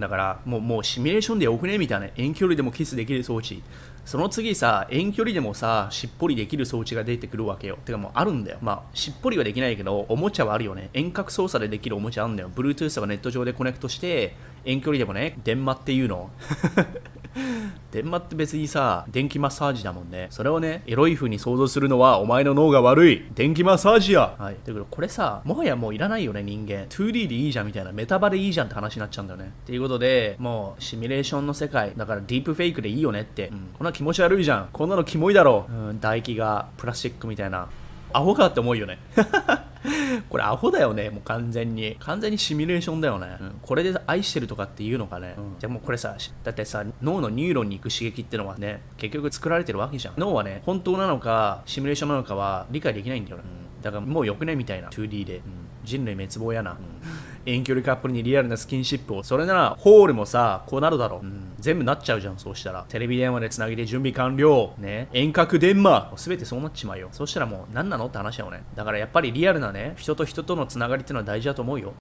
だからもうもうシミュレーションでよくね？みたいな。遠距離でもキスできる装置。その次さ遠距離でもさしっぽりできる装置が出てくるわけよ。てかもうあるんだよ。まあしっぽりはできないけどおもちゃはあるよね。遠隔操作でできるおもちゃあるんだよ。Bluetooth とかネット上でコネクトして遠距離でもね電話っていうの。電話って別にさ電気マッサージだもんね。それをねエロい風に想像するのはお前の脳が悪い。電気マッサージや。はい。だけどこれさもはやもういらないよね人間。2D でいいじゃんみたいな。メタバでいいじゃんって話になっちゃうんだよね。っていうことでもうシミュレーションの世界。だからディープフェイクでいいよねって、うん。こんな気持ち悪いじゃん。こんなのキモいだろう、うん、唾液がプラスチックみたいな。アホかって思うよね これアホだよね、もう完全に。完全にシミュレーションだよね。うんこれで愛してるとかっていうのかね。じゃあもうこれさ、だってさ、脳のニューロンに行く刺激ってのはね、結局作られてるわけじゃん。脳はね、本当なのか、シミュレーションなのかは理解できないんだよね。うんだからもうよくねみたいな 2D で、うん人類滅亡やな、遠距離カップルにリアルなスキンシップをそれならホールもさこうなるだろう、うん。全部なっちゃうじゃんそうしたら。テレビ電話でつなぎで準備完了。ね。遠隔電話。全てそうなっちまうよ。そしたらもう何なの？って話だよね。だからやっぱりリアルなね人と人とのつながりってのは大事だと思うよ